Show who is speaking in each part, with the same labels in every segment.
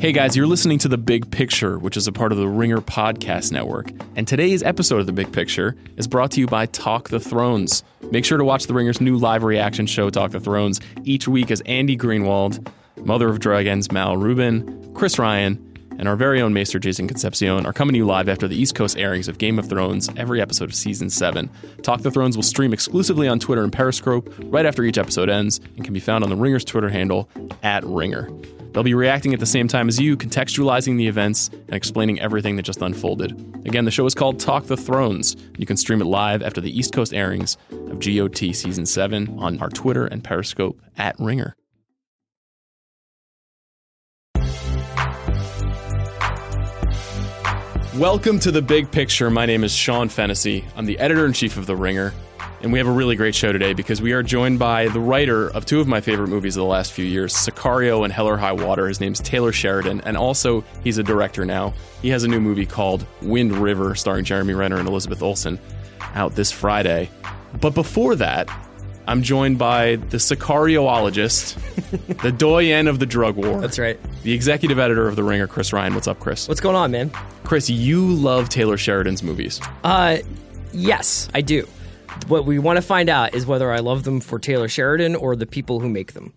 Speaker 1: Hey guys, you're listening to The Big Picture, which is a part of the Ringer Podcast Network. And today's episode of The Big Picture is brought to you by Talk the Thrones. Make sure to watch The Ringer's new live reaction show, Talk the Thrones, each week as Andy Greenwald, Mother of Dragons Mal Rubin, Chris Ryan, and our very own Maester Jason Concepcion are coming to you live after the East Coast airings of Game of Thrones every episode of Season 7. Talk the Thrones will stream exclusively on Twitter and Periscope right after each episode ends and can be found on the Ringer's Twitter handle, at Ringer. They'll be reacting at the same time as you, contextualizing the events and explaining everything that just unfolded. Again, the show is called Talk the Thrones. You can stream it live after the East Coast airings of GOT Season 7 on our Twitter and Periscope at Ringer. Welcome to the big picture. My name is Sean Fennessey. I'm the editor in chief of The Ringer. And we have a really great show today because we are joined by the writer of two of my favorite movies of the last few years, Sicario and Hell or High Water. His name's Taylor Sheridan, and also he's a director now. He has a new movie called Wind River, starring Jeremy Renner and Elizabeth Olsen, out this Friday. But before that, I'm joined by the Sicarioologist, the doyen of the drug war.
Speaker 2: That's right.
Speaker 1: The executive editor of The Ringer, Chris Ryan. What's up, Chris?
Speaker 2: What's going on, man?
Speaker 1: Chris, you love Taylor Sheridan's movies.
Speaker 2: Uh, yes, I do. What we want to find out is whether I love them for Taylor Sheridan or the people who make them.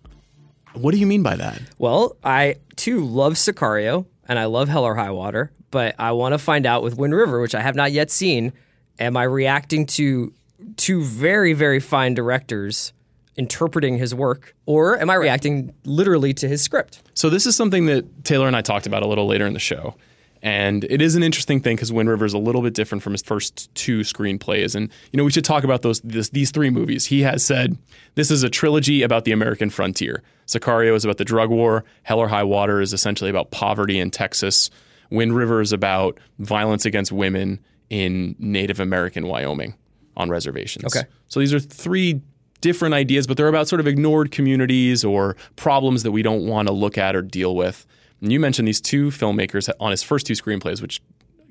Speaker 1: What do you mean by that?
Speaker 2: Well, I too love Sicario and I love Hell or High Water, but I want to find out with Wind River, which I have not yet seen, am I reacting to two very, very fine directors interpreting his work, or am I reacting literally to his script?
Speaker 1: So this is something that Taylor and I talked about a little later in the show. And it is an interesting thing because Wind River is a little bit different from his first two screenplays. And, you know, we should talk about those this, these three movies. He has said this is a trilogy about the American frontier. Sicario is about the drug war. Hell or High Water is essentially about poverty in Texas. Wind River is about violence against women in Native American Wyoming on reservations.
Speaker 2: Okay.
Speaker 1: So these are three different ideas, but they're about sort of ignored communities or problems that we don't want to look at or deal with. And you mentioned these two filmmakers on his first two screenplays, which,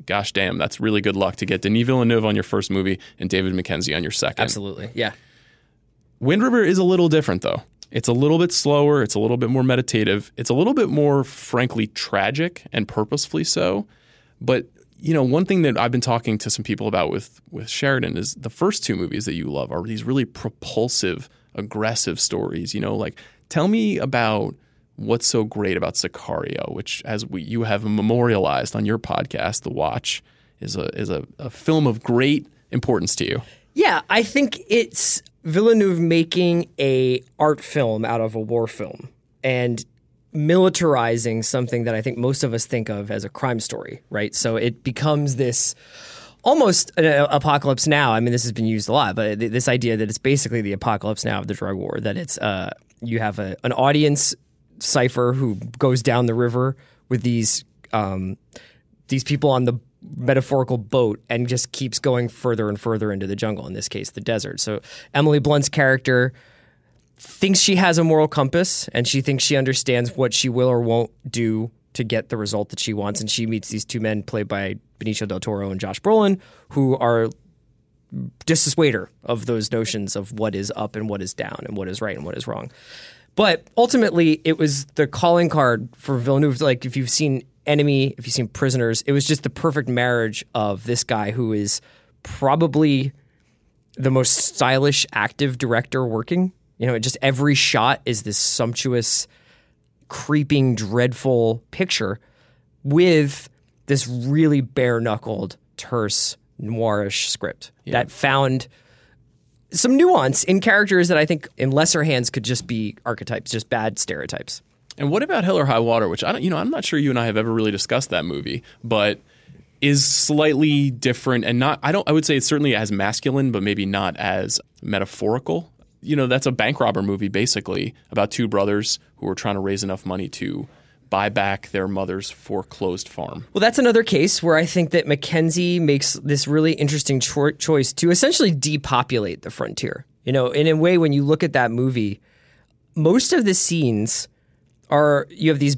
Speaker 1: gosh damn, that's really good luck to get Denis Villeneuve on your first movie and David Mackenzie on your second.
Speaker 2: Absolutely. Yeah.
Speaker 1: Wind River is a little different, though. It's a little bit slower. It's a little bit more meditative. It's a little bit more, frankly, tragic and purposefully so. But you know, one thing that I've been talking to some people about with with Sheridan is the first two movies that you love are these really propulsive, aggressive stories. You know, like tell me about what's so great about Sicario, which as we you have memorialized on your podcast, The Watch, is a is a, a film of great importance to you.
Speaker 2: Yeah, I think it's Villeneuve making a art film out of a war film and militarizing something that I think most of us think of as a crime story, right? So it becomes this almost an apocalypse now. I mean, this has been used a lot, but this idea that it's basically the apocalypse now of the drug war. That it's uh, you have a, an audience cipher who goes down the river with these um, these people on the metaphorical boat and just keeps going further and further into the jungle. In this case, the desert. So Emily Blunt's character thinks she has a moral compass and she thinks she understands what she will or won't do to get the result that she wants. And she meets these two men played by Benicio del Toro and Josh Brolin, who are dissuader of those notions of what is up and what is down and what is right and what is wrong. But ultimately, it was the calling card for Villeneuve. Like, if you've seen Enemy, if you've seen Prisoners, it was just the perfect marriage of this guy who is probably the most stylish, active director working. You know, just every shot is this sumptuous, creeping, dreadful picture with this really bare knuckled, terse, noirish script yeah. that found some nuance in characters that I think in lesser hands could just be archetypes, just bad stereotypes.
Speaker 1: And what about Hell or High Water, which I don't, you know, I'm not sure you and I have ever really discussed that movie, but is slightly different and not. I don't. I would say it's certainly as masculine, but maybe not as metaphorical. You know, that's a bank robber movie basically about two brothers who are trying to raise enough money to buy back their mother's foreclosed farm.
Speaker 2: Well, that's another case where I think that Mackenzie makes this really interesting cho- choice to essentially depopulate the frontier. You know, in a way, when you look at that movie, most of the scenes are you have these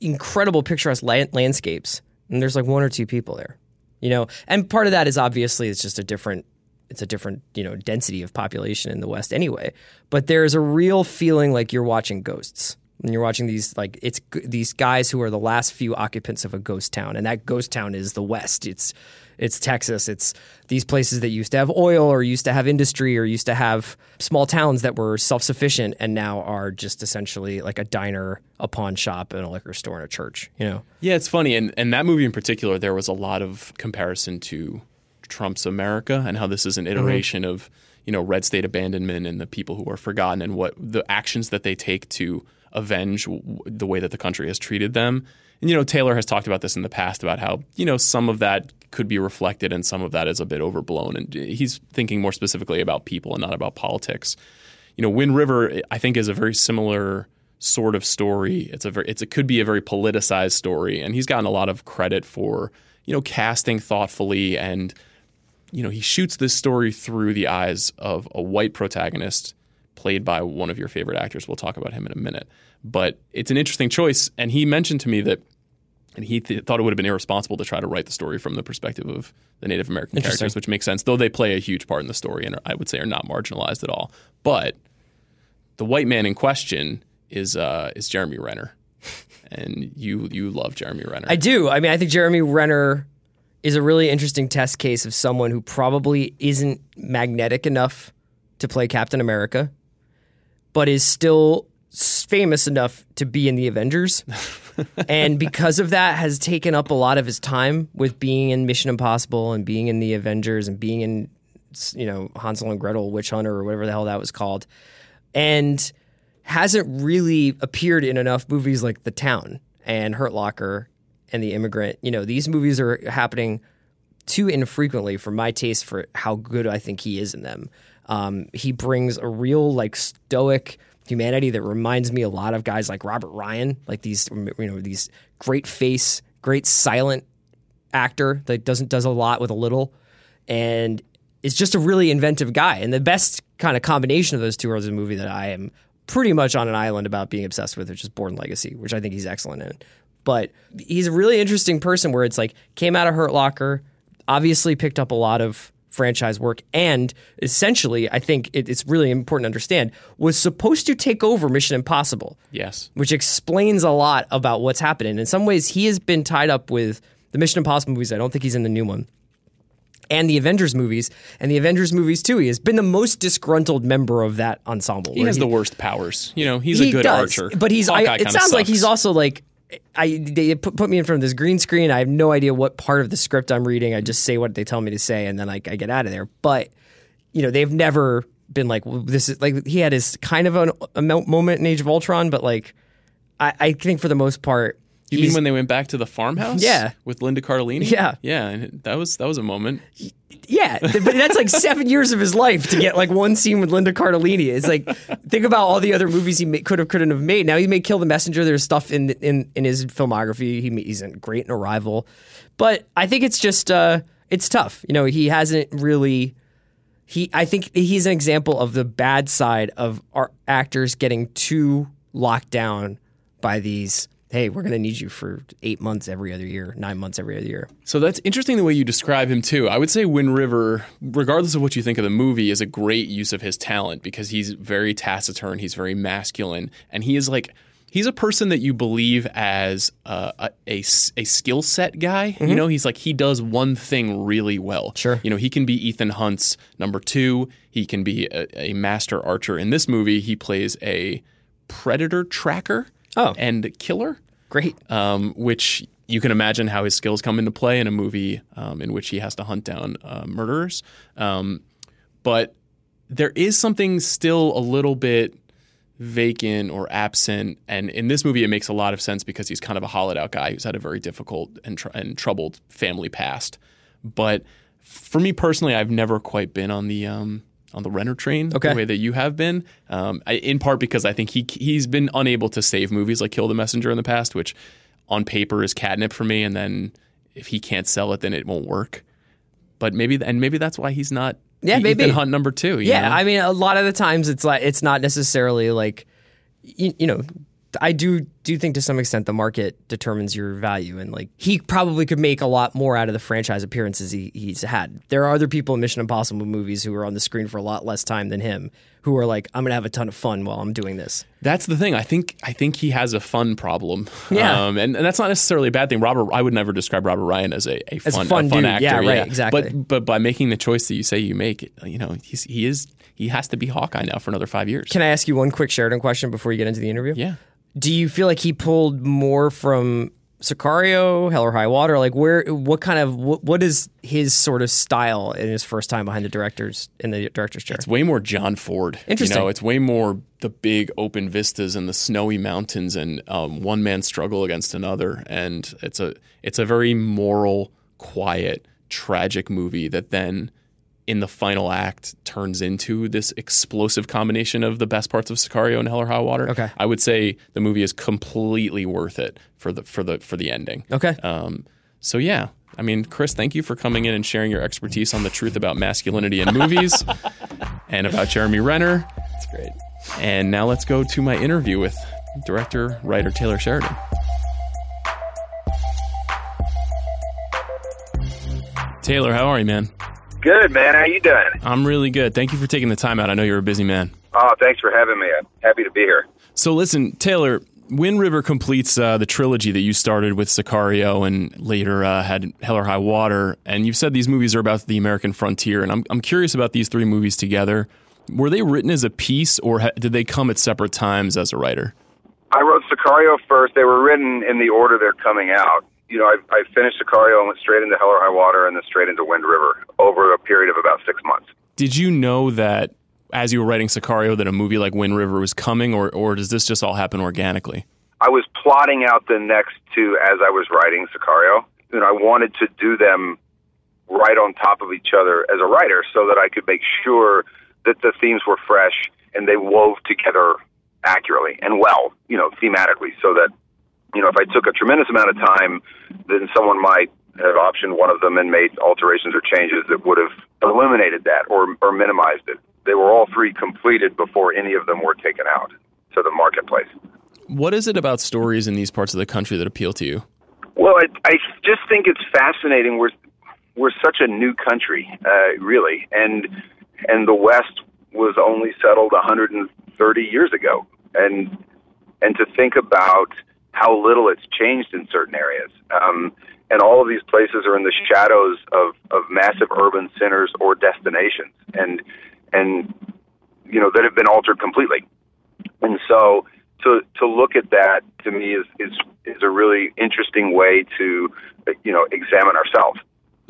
Speaker 2: incredible picturesque land- landscapes, and there's like one or two people there. You know, and part of that is obviously it's just a different it's a different you know density of population in the West anyway. But there's a real feeling like you're watching ghosts And you're watching these like it's g- these guys who are the last few occupants of a ghost town, and that ghost town is the West. It's it's Texas. It's these places that used to have oil or used to have industry or used to have small towns that were self sufficient and now are just essentially like a diner, a pawn shop, and a liquor store and a church. You know.
Speaker 1: Yeah, it's funny, and and that movie in particular, there was a lot of comparison to Trump's America and how this is an mm-hmm. iteration of you know red state abandonment and the people who are forgotten and what the actions that they take to avenge the way that the country has treated them. And you know, Taylor has talked about this in the past about how you know some of that could be reflected and some of that is a bit overblown. And uh, he's thinking more specifically about people and not about politics. You know, Wind River, I think, is a very similar sort of story. It's a very, it's, it could be a very politicized story, and he's gotten a lot of credit for you know casting thoughtfully and you know he shoots this story through the eyes of a white protagonist played by one of your favorite actors. We'll talk about him in a minute, but it's an interesting choice. And he mentioned to me that. And he th- thought it would have been irresponsible to try to write the story from the perspective of the Native American characters, which makes sense, though they play a huge part in the story and are, I would say are not marginalized at all. But the white man in question is uh, is Jeremy Renner, and you you love Jeremy Renner.
Speaker 2: I do. I mean, I think Jeremy Renner is a really interesting test case of someone who probably isn't magnetic enough to play Captain America, but is still famous enough to be in the Avengers. and because of that has taken up a lot of his time with being in Mission Impossible and being in the Avengers and being in you know Hansel and Gretel Witch Hunter or whatever the hell that was called. And hasn't really appeared in enough movies like The Town and Hurt Locker and The Immigrant. You know, these movies are happening too infrequently for my taste for how good I think he is in them. Um, he brings a real like stoic humanity that reminds me a lot of guys like Robert Ryan, like these you know these great face, great silent actor that doesn't does a lot with a little, and is just a really inventive guy. And the best kind of combination of those two is a movie that I am pretty much on an island about being obsessed with, which is Bourne Legacy, which I think he's excellent in. But he's a really interesting person where it's like came out of Hurt Locker, obviously picked up a lot of franchise work, and essentially, I think it, it's really important to understand, was supposed to take over Mission Impossible
Speaker 1: yes,
Speaker 2: which explains a lot about what's happening. In some ways, he has been tied up with the Mission Impossible movies. I don't think he's in the new one. And the Avengers movies, and the Avengers movies too. He has been the most disgruntled member of that ensemble.
Speaker 1: he has the worst powers. You know, he's a good
Speaker 2: does,
Speaker 1: archer,
Speaker 2: but he's. I, it sounds like he's also like. I they put, put me in front of this green screen. I have no idea what part of the script I'm reading. I just say what they tell me to say, and then I, I get out of there. But you know, they've never been like well, this is like he had his kind of an, a moment in Age of Ultron, but like I, I think for the most part,
Speaker 1: You mean when they went back to the farmhouse?
Speaker 2: Yeah.
Speaker 1: with Linda Cardellini.
Speaker 2: Yeah.
Speaker 1: yeah, and that was that was a moment.
Speaker 2: Yeah, but that's like seven years of his life to get like one scene with Linda Cardellini. It's like think about all the other movies he could have couldn't have made. Now he may kill the messenger. There's stuff in in in his filmography. He he's in great in Arrival, but I think it's just uh it's tough. You know, he hasn't really. He I think he's an example of the bad side of our actors getting too locked down by these. Hey, we're going to need you for eight months every other year, nine months every other year.
Speaker 1: So that's interesting the way you describe him too. I would say Wind River, regardless of what you think of the movie, is a great use of his talent because he's very taciturn, he's very masculine, and he is like he's a person that you believe as uh, a, a a skill set guy. You know, he's like he does one thing really well.
Speaker 2: Sure.
Speaker 1: You know, he can be Ethan Hunt's number two. He can be a, a master archer. In this movie, he plays a predator tracker
Speaker 2: Oh.
Speaker 1: and killer
Speaker 2: Great.
Speaker 1: um, which you can imagine how his skills come into play in a movie um, in which he has to hunt down uh, murderers. Um, but there is something still a little bit vacant or absent, and in this movie, it makes a lot of sense because he's kind of a hollowed out guy who's had a very difficult and, tr- and troubled family past. But for me personally, I've never quite been on the um, on the Renner train
Speaker 2: Okay.
Speaker 1: the way that you have been. Um, I, in part because I think he he's been unable to save movies like Kill the Messenger in the past, which on paper is catnip for me. And then if he can't sell it, then it won't work. But maybe and maybe that's why he's not.
Speaker 2: Yeah,
Speaker 1: Ethan
Speaker 2: maybe.
Speaker 1: Hunt number two.
Speaker 2: Yeah,
Speaker 1: know?
Speaker 2: I mean, a lot of the times it's like it's not necessarily like, you, you know, I do do think to some extent the market determines your value, and like he probably could make a lot more out of the franchise appearances he, he's had. There are other people in Mission Impossible movies who are on the screen for a lot less time than him, who are like, I'm gonna have a ton of fun while I'm doing this.
Speaker 1: That's the thing. I think I think he has a fun problem.
Speaker 2: Yeah.
Speaker 1: um, and, and that's not necessarily a bad thing. Robert, I would never describe Robert Ryan as a, a
Speaker 2: As
Speaker 1: fun,
Speaker 2: fun
Speaker 1: a fun actor.
Speaker 2: Yeah, right, exactly.
Speaker 1: But but by making the choice that you say you make, you know, he's, he is he has to be Hawkeye now for another five years.
Speaker 2: Can I ask you one quick Sheridan question before you get into the interview?
Speaker 1: yeah.
Speaker 2: Do you feel like he pulled more from Sicario, Hell or High Water? Like where? What kind of what, what is his sort of style in his first time behind the directors in the director's chair?
Speaker 1: It's way more John Ford.
Speaker 2: Interesting.
Speaker 1: You know, it's way more the big open vistas and the snowy mountains and um, one man struggle against another. And it's a it's a very moral, quiet, tragic movie that then in the final act turns into this explosive combination of the best parts of Sicario and Hell or High Water.
Speaker 2: Okay.
Speaker 1: I would say the movie is completely worth it for the for the for the ending.
Speaker 2: Okay.
Speaker 1: Um, so yeah, I mean, Chris, thank you for coming in and sharing your expertise on the truth about masculinity in movies and about Jeremy Renner.
Speaker 2: That's great.
Speaker 1: And now let's go to my interview with director writer Taylor Sheridan. Taylor, how are you, man?
Speaker 3: Good, man. How you doing?
Speaker 1: I'm really good. Thank you for taking the time out. I know you're a busy man.
Speaker 3: Oh, thanks for having me. I'm happy to be here.
Speaker 1: So listen, Taylor, Wind River completes uh, the trilogy that you started with Sicario and later uh, had Hell or High Water. And you've said these movies are about the American frontier. And I'm, I'm curious about these three movies together. Were they written as a piece or ha- did they come at separate times as a writer?
Speaker 3: I wrote Sicario first. They were written in the order they're coming out. You know, I, I finished Sicario and went straight into Hell or High Water and then straight into Wind River over a period of about six months.
Speaker 1: Did you know that as you were writing Sicario that a movie like Wind River was coming or, or does this just all happen organically?
Speaker 3: I was plotting out the next two as I was writing Sicario. You know, I wanted to do them right on top of each other as a writer so that I could make sure that the themes were fresh and they wove together accurately and well, you know, thematically, so that, you know, if I took a tremendous amount of time, then someone might have optioned one of them and made alterations or changes that would have eliminated that or, or minimized it. They were all three completed before any of them were taken out to the marketplace.
Speaker 1: What is it about stories in these parts of the country that appeal to you?
Speaker 3: Well, I, I just think it's fascinating. We're we're such a new country, uh, really, and and the West was only settled 130 years ago, and and to think about how little it's changed in certain areas, um, and all of these places are in the shadows of of massive urban centers or destinations, and and you know that have been altered completely, and so to to look at that to me is is is a really interesting way to you know examine ourselves.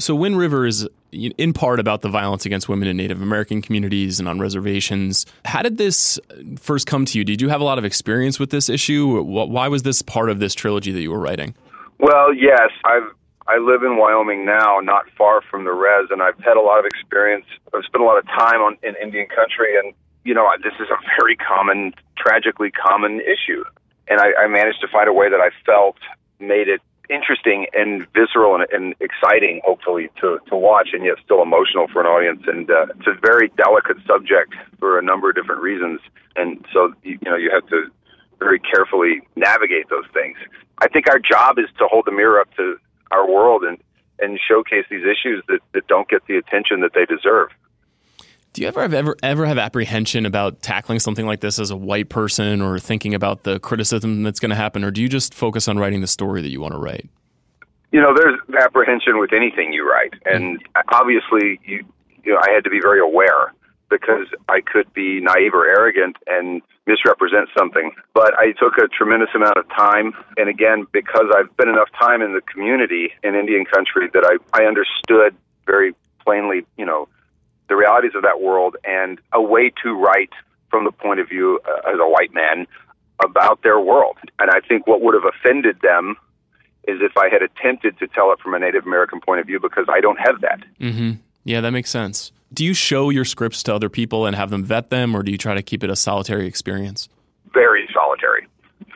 Speaker 1: So Wind River is in part about the violence against women in Native American communities and on reservations. How did this first come to you? Did you have a lot of experience with this issue? Why was this part of this trilogy that you were writing?
Speaker 3: Well, yes, I've I live in Wyoming now, not far from the res, and I've had a lot of experience. I've spent a lot of time on in Indian country, and you know this is a very common, tragically common issue. And I, I managed to find a way that I felt made it interesting and visceral and, and exciting, hopefully, to, to watch, and yet still emotional for an audience. And uh, it's a very delicate subject for a number of different reasons. And so, you, you know, you have to very carefully navigate those things. I think our job is to hold the mirror up to our world and, and showcase these issues that, that don't get the attention that they deserve.
Speaker 1: Do you ever have ever ever have apprehension about tackling something like this as a white person or thinking about the criticism that's going to happen or do you just focus on writing the story that you want to write?
Speaker 3: You know, there's apprehension with anything you write, and obviously, you you know, I had to be very aware because I could be naive or arrogant and misrepresent something. But I took a tremendous amount of time, and again, because I've spent enough time in the community in Indian country, that I I understood very plainly, you know, the realities of that world and a way to write from the point of view uh, as a white man about their world. And I think what would have offended them is if I had attempted to tell it from a Native American point of view because I don't have that.
Speaker 1: Mm-hmm. Yeah, that makes sense. Do you show your scripts to other people and have them vet them, or do you try to keep it a solitary experience?
Speaker 3: Very solitary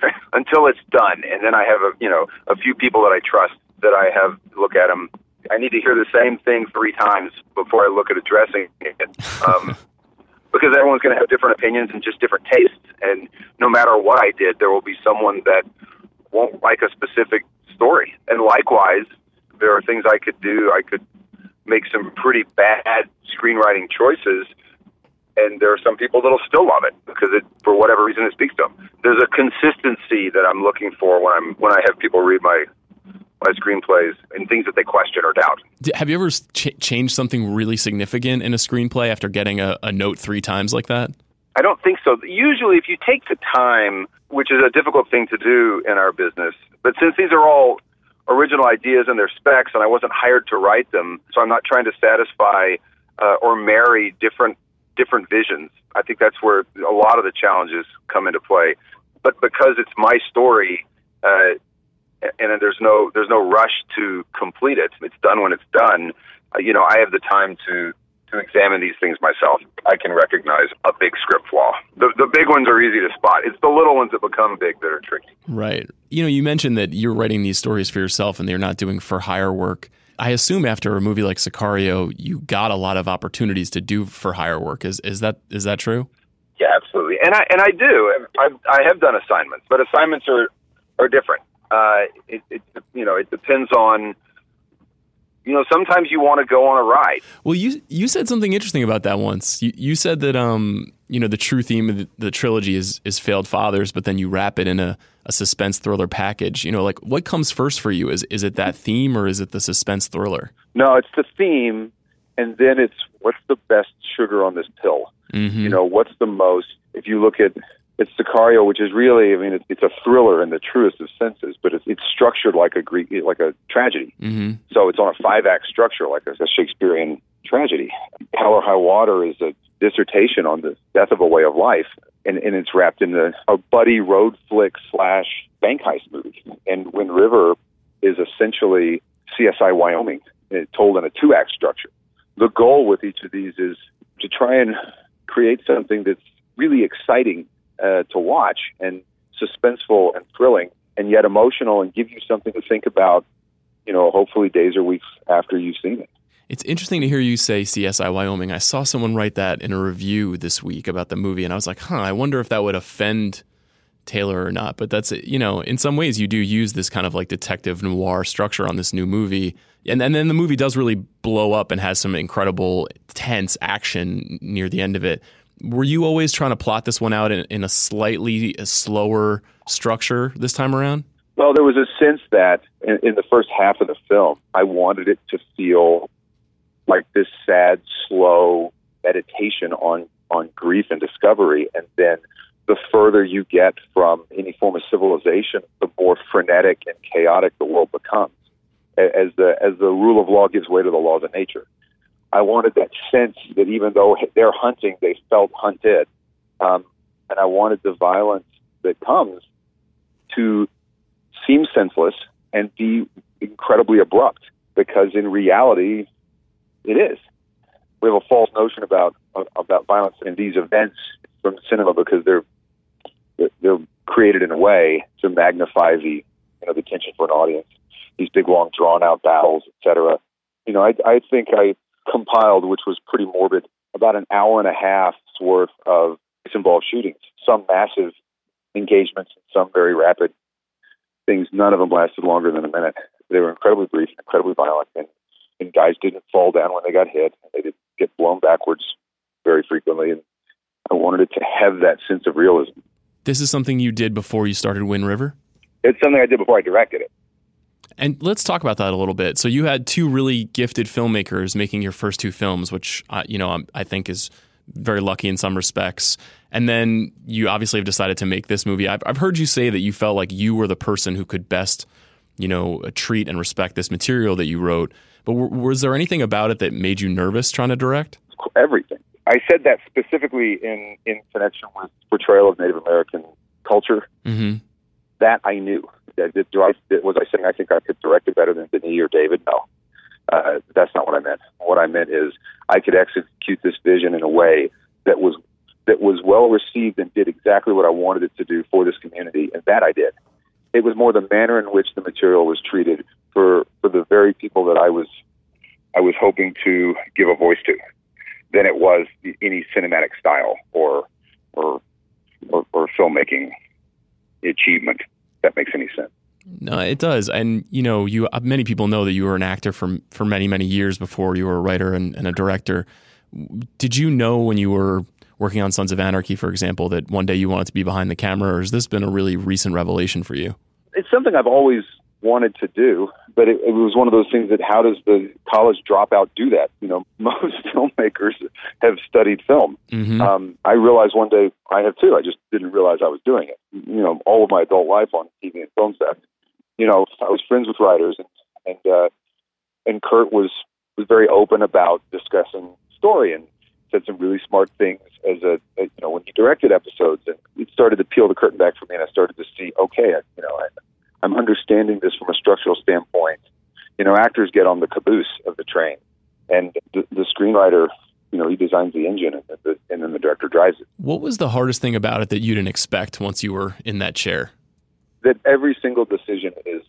Speaker 3: until it's done, and then I have a you know a few people that I trust that I have look at them. I need to hear the same thing three times before I look at addressing it. Um, because everyone's going to have different opinions and just different tastes. And no matter what I did, there will be someone that won't like a specific story. And likewise, there are things I could do. I could make some pretty bad screenwriting choices
Speaker 4: and there are some people that'll still love it because it, for whatever reason, it speaks to them. There's a consistency that I'm looking for when I'm when I have people read my my screenplays and things that they question or doubt.
Speaker 1: Have you ever ch- changed something really significant in a screenplay after getting a, a note three times like that?
Speaker 4: I don't think so. Usually, if you take the time, which is a difficult thing to do in our business, but since these are all original ideas and their specs, and I wasn't hired to write them, so I'm not trying to satisfy uh, or marry different different visions. I think that's where a lot of the challenges come into play. But because it's my story, uh, and there's no there's no rush to complete it. It's done when it's done. Uh, you know, I have the time to to examine these things myself. I can recognize a big script flaw. The the big ones are easy to spot. It's the little ones that become big that are tricky.
Speaker 1: Right. You know, you mentioned that you're writing these stories for yourself and they're not doing for hire work. I assume after a movie like Sicario, you got a lot of opportunities to do for hire work. Is is that is that true?
Speaker 4: Yeah, absolutely. And I and I do. I I have done assignments, but assignments are are different. Uh, it, it you know it depends on you know sometimes you want to go on a ride.
Speaker 1: Well, you you said something interesting about that once. You you said that um you know the true theme of the, the trilogy is is failed fathers, but then you wrap it in a, a suspense thriller package. You know, like what comes first for you? Is is it that theme or is it the suspense thriller?
Speaker 3: No, it's the theme, and then it's what's the best sugar on this pill. Mm-hmm. You know, what's the most? If you look at it's Sicario, which is really, I mean, it's, it's a thriller in the truest of senses, but it's, it's structured like a Greek, like a tragedy. Mm-hmm. So it's on a five act structure, like a, a Shakespearean tragedy. Hell or High Water is a dissertation on the death of a way of life, and, and it's wrapped in the, a buddy road flick slash bank heist movie. And Wind River is essentially CSI Wyoming, told in a two act structure. The goal with each of these is to try and create something that's really exciting uh, to watch and suspenseful and thrilling and yet emotional and give you something to think about, you know, hopefully days or weeks after you've seen it.
Speaker 1: It's interesting to hear you say CSI Wyoming. I saw someone write that in a review this week about the movie, and I was like, huh, I wonder if that would offend Taylor or not. But that's, you know, in some ways you do use this kind of like detective noir structure on this new movie. And, and then the movie does really blow up and has some incredible tense action near the end of it were you always trying to plot this one out in, in a slightly slower structure this time around?
Speaker 3: Well, there was a sense that in, in the first half of the film, I wanted it to feel like this sad, slow meditation on on grief and discovery, and then the further you get from any form of civilization, the more frenetic and chaotic the world becomes, as the as the rule of law gives way to the laws of nature. I wanted that sense that even though they're hunting, they felt hunted. Um, and I wanted the violence that comes to seem senseless and be incredibly abrupt because in reality, it is. We have a false notion about about violence in these events from cinema because they're they're created in a way to magnify the you know the tension for an audience. These big, long, drawn out battles, etc. You know, I, I think I compiled, which was pretty morbid, about an hour and a half's worth of involved shootings, some massive engagements and some very rapid things. None of them lasted longer than a minute. They were incredibly brief, incredibly violent, and, and guys didn't fall down when they got hit. They didn't get blown backwards very frequently, and I wanted it to have that sense of realism.
Speaker 1: This is something you did before you started Wind River?
Speaker 3: It's something I did before I directed it.
Speaker 1: And let's talk about that a little bit. So you had two really gifted filmmakers making your first two films, which uh, you know I think is very lucky in some respects. And then you obviously have decided to make this movie. I've, I've heard you say that you felt like you were the person who could best, you know, treat and respect this material that you wrote. But w- was there anything about it that made you nervous trying to direct?
Speaker 3: Everything. I said that specifically in in connection with portrayal of Native American culture. Mm-hmm. That I knew do I, was I saying I think I could direct it better than Denis or David? No. Uh, that's not what I meant. What I meant is I could execute this vision in a way that was that was well received and did exactly what I wanted it to do for this community, and that I did. It was more the manner in which the material was treated for for the very people that I was I was hoping to give a voice to than it was any cinematic style or or or, or filmmaking achievement that makes any sense.
Speaker 1: No, it does, and you know, you uh, many people know that you were an actor for for many many years before you were a writer and, and a director. Did you know when you were working on Sons of Anarchy, for example, that one day you wanted to be behind the camera, or has this been a really recent revelation for you?
Speaker 3: It's something I've always wanted to do, but it, it was one of those things that how does the college dropout do that? You know, most filmmakers have studied film.
Speaker 1: Mm-hmm.
Speaker 3: Um, I realized one day I have too. I just didn't realize I was doing it. You know, all of my adult life on TV and film sets. You know, I was friends with writers, and and uh, and Kurt was was very open about discussing story and said some really smart things as a, a you know when he directed episodes, and it started to peel the curtain back for me, and I started to see okay, I, you know, I, I'm understanding this from a structural standpoint. You know, actors get on the caboose of the train, and the, the screenwriter, you know, he designs the engine, and, the, and then the director drives it.
Speaker 1: What was the hardest thing about it that you didn't expect once you were in that chair?
Speaker 3: That every single decision is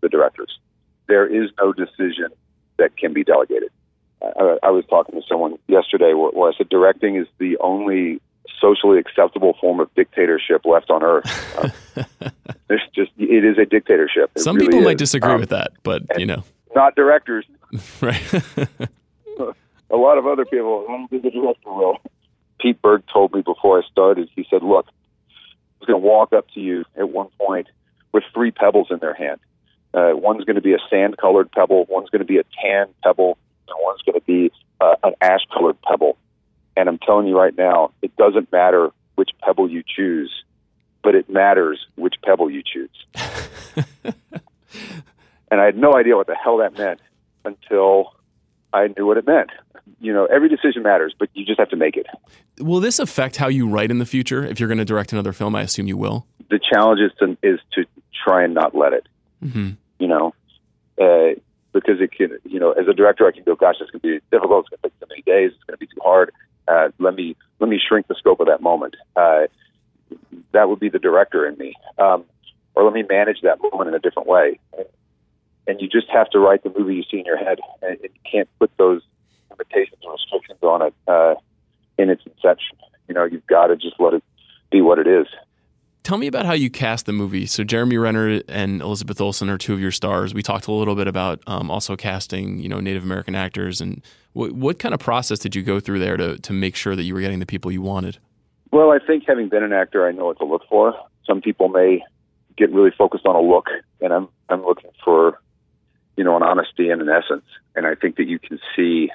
Speaker 3: the director's. There is no decision that can be delegated. I, I was talking to someone yesterday where, where I said directing is the only socially acceptable form of dictatorship left on earth. Uh, there's just it is a dictatorship. It
Speaker 1: Some
Speaker 3: really
Speaker 1: people
Speaker 3: is.
Speaker 1: might disagree
Speaker 3: Um,
Speaker 1: with that, but you know,
Speaker 3: Not directors.
Speaker 1: right?
Speaker 3: A lot of other people. The director will. Pete Berg told me before I started. He said, "Look, I was going to walk up to you at one point with three pebbles in their hand. Uh, one's going to be a sand-colored pebble. One's going to be a tan pebble. And one's going to be uh, an ash-colored pebble. And I'm telling you right now, it doesn't matter which pebble you choose, but it matters which pebble you choose. and I had no idea what the hell that meant until I knew what it meant. You know, every decision matters, but you just have to make it.
Speaker 1: Will this affect how you write in the future? If you're going to direct another film, I assume you will.
Speaker 3: The challenge is to, is to try and not let it.
Speaker 1: hmm
Speaker 3: You know, uh, because it can. You know, as a director, I can go, "Gosh, this can be difficult. It's going to take so many days. It's going to be too hard. Uh, let me let me shrink the scope of that moment." Uh, that would be the director in me, um, or let me manage that moment in a different way. And you just have to write the movie you see in your head, and you can't put those limitations or restrictions on it uh, in its inception. You know, you've got to just let it be what it is.
Speaker 1: Tell me about how you cast the movie. So Jeremy Renner and Elizabeth Olsen are two of your stars. We talked a little bit about um, also casting, you know, Native American actors, and what, what kind of process did you go through there to to make sure that you were getting the people you wanted?
Speaker 3: Well, I think having been an actor, I know what to look for. Some people may get really focused on a look, and I'm I'm looking for, you know, an honesty and an essence. And I think that you can see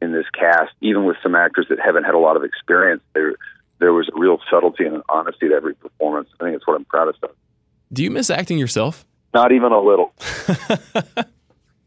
Speaker 3: in this cast, even with some actors that haven't had a lot of experience, there there was a real subtlety and an honesty to every performance. I think it's what I'm proudest of.
Speaker 1: Do you miss acting yourself?
Speaker 3: Not even a little.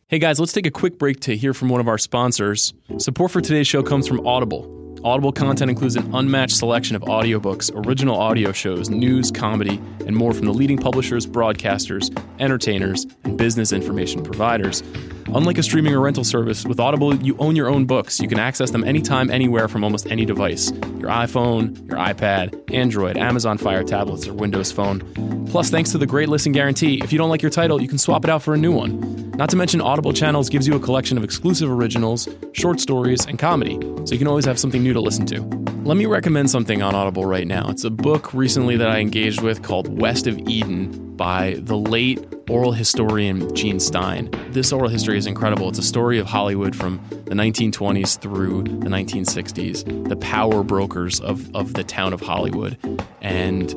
Speaker 1: Hey guys, let's take a quick break to hear from one of our sponsors. Support for today's show comes from Audible. Audible content includes an unmatched selection of audiobooks, original audio shows, news, comedy, and more from the leading publishers, broadcasters, entertainers, and business information providers. Unlike a streaming or rental service, with Audible, you own your own books. You can access them anytime, anywhere from almost any device your iPhone, your iPad, Android, Amazon Fire tablets, or Windows Phone. Plus, thanks to the Great Listen Guarantee, if you don't like your title, you can swap it out for a new one. Not to mention, Audible Channels gives you a collection of exclusive originals, short stories, and comedy, so you can always have something new to listen to. Let me recommend something on Audible right now. It's a book recently that I engaged with called West of Eden by the late oral historian Jean Stein. This oral history is incredible. It's a story of Hollywood from the 1920s through the 1960s, the power brokers of, of the town of Hollywood. And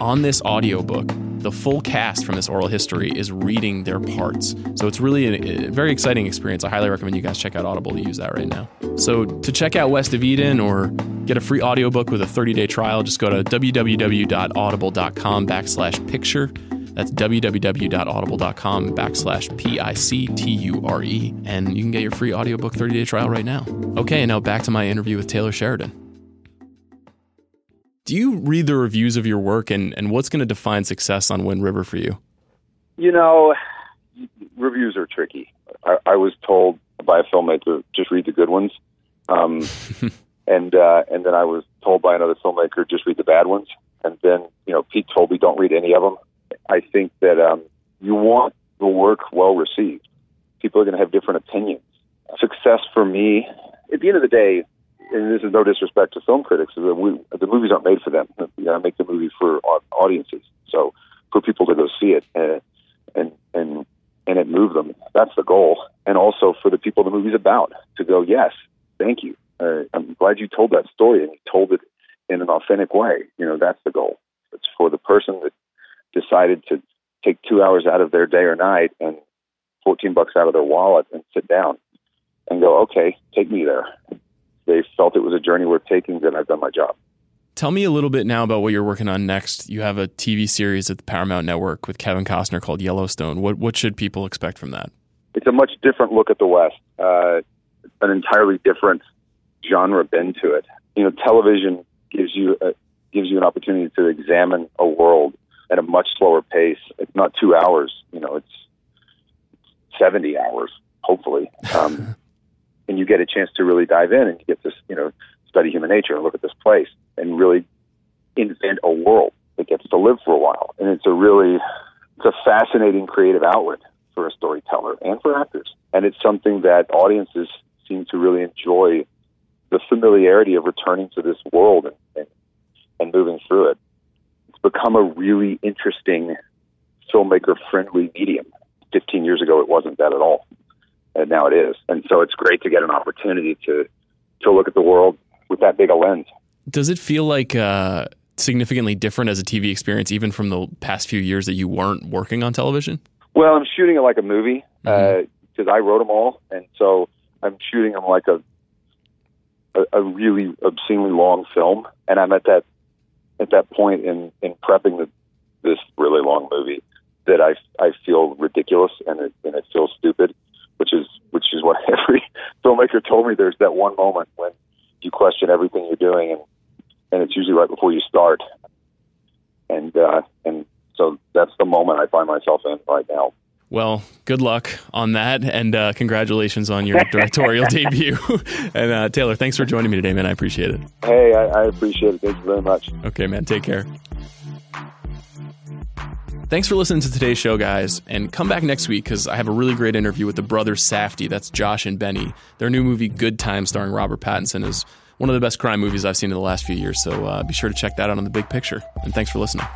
Speaker 1: on this audiobook, the full cast from this oral history is reading their parts. So it's really a, a very exciting experience. I highly recommend you guys check out Audible to use that right now. So to check out West of Eden or get a free audiobook with a 30-day trial, just go to www.audible.com backslash picture. That's www.audible.com backslash P-I-C-T-U-R-E. And you can get your free audiobook 30-day trial right now. Okay, and now back to my interview with Taylor Sheridan. Do you read the reviews of your work and, and what's going to define success on Wind River for you?
Speaker 3: You know, reviews are tricky. I, I was told by a filmmaker just read the good ones, um, and uh, and then I was told by another filmmaker just read the bad ones. And then you know, Pete told me don't read any of them. I think that um, you want the work well received. People are going to have different opinions. Success for me, at the end of the day, and this is no disrespect to film critics, is that we, the movies aren't made for them. You know, I make the movie for audiences, so for people to go see it and and and and it move them. That's the goal, and also for the people the movie's about to go, yes, thank you, Uh, I'm glad you told that story and you told it in an authentic way. You know, that's the goal. It's for the person that decided to take two hours out of their day or night and 14 bucks out of their wallet and sit down and go, okay, take me there. They felt it was a journey worth taking, then I've done my job.
Speaker 1: Tell me a little bit now about what you're working on next. You have a TV series at the Paramount Network with Kevin Costner called Yellowstone. What what should people expect from that?
Speaker 3: It's a much different look at the West. Uh, an entirely different genre bend to it. You know, television gives you a, gives you an opportunity to examine a world at a much slower pace. It's not two hours. You know, it's seventy hours, hopefully, um, and you get a chance to really dive in and get to you know study human nature and look at this place and really invent a world that gets to live for a while. And it's a really it's a fascinating creative outlet for a storyteller and for actors. And it's something that audiences seem to really enjoy the familiarity of returning to this world and, and, and moving through it. It's become a really interesting filmmaker friendly medium. 15 years ago, it wasn't that at all. And now it is. And so it's great to get an opportunity to, to look at the world with that big a lens.
Speaker 1: Does it feel like uh, significantly different as a TV experience, even from the past few years that you weren't working on television?
Speaker 3: Well, I'm shooting it like a movie because mm-hmm. uh, I wrote them all, and so I'm shooting them like a, a a really obscenely long film, and I'm at that at that point in in prepping the, this really long movie that I I feel ridiculous and it, and it feels stupid, which is which is what every filmmaker told me. There's that one moment when you question everything you're doing, and and it's usually right before you start, and uh, and so that's the moment I find myself in right now.
Speaker 1: Well, good luck on that, and uh, congratulations on your directorial debut. and uh, Taylor, thanks for joining me today, man. I appreciate it.
Speaker 3: Hey, I, I appreciate it. Thank you very much.
Speaker 1: Okay, man. Take care. Thanks for listening to today's show, guys. And come back next week because I have a really great interview with the brothers Safdie. That's Josh and Benny. Their new movie, Good Time, starring Robert Pattinson, is one of the best crime movies I've seen in the last few years. So uh, be sure to check that out on the big picture. And thanks for listening.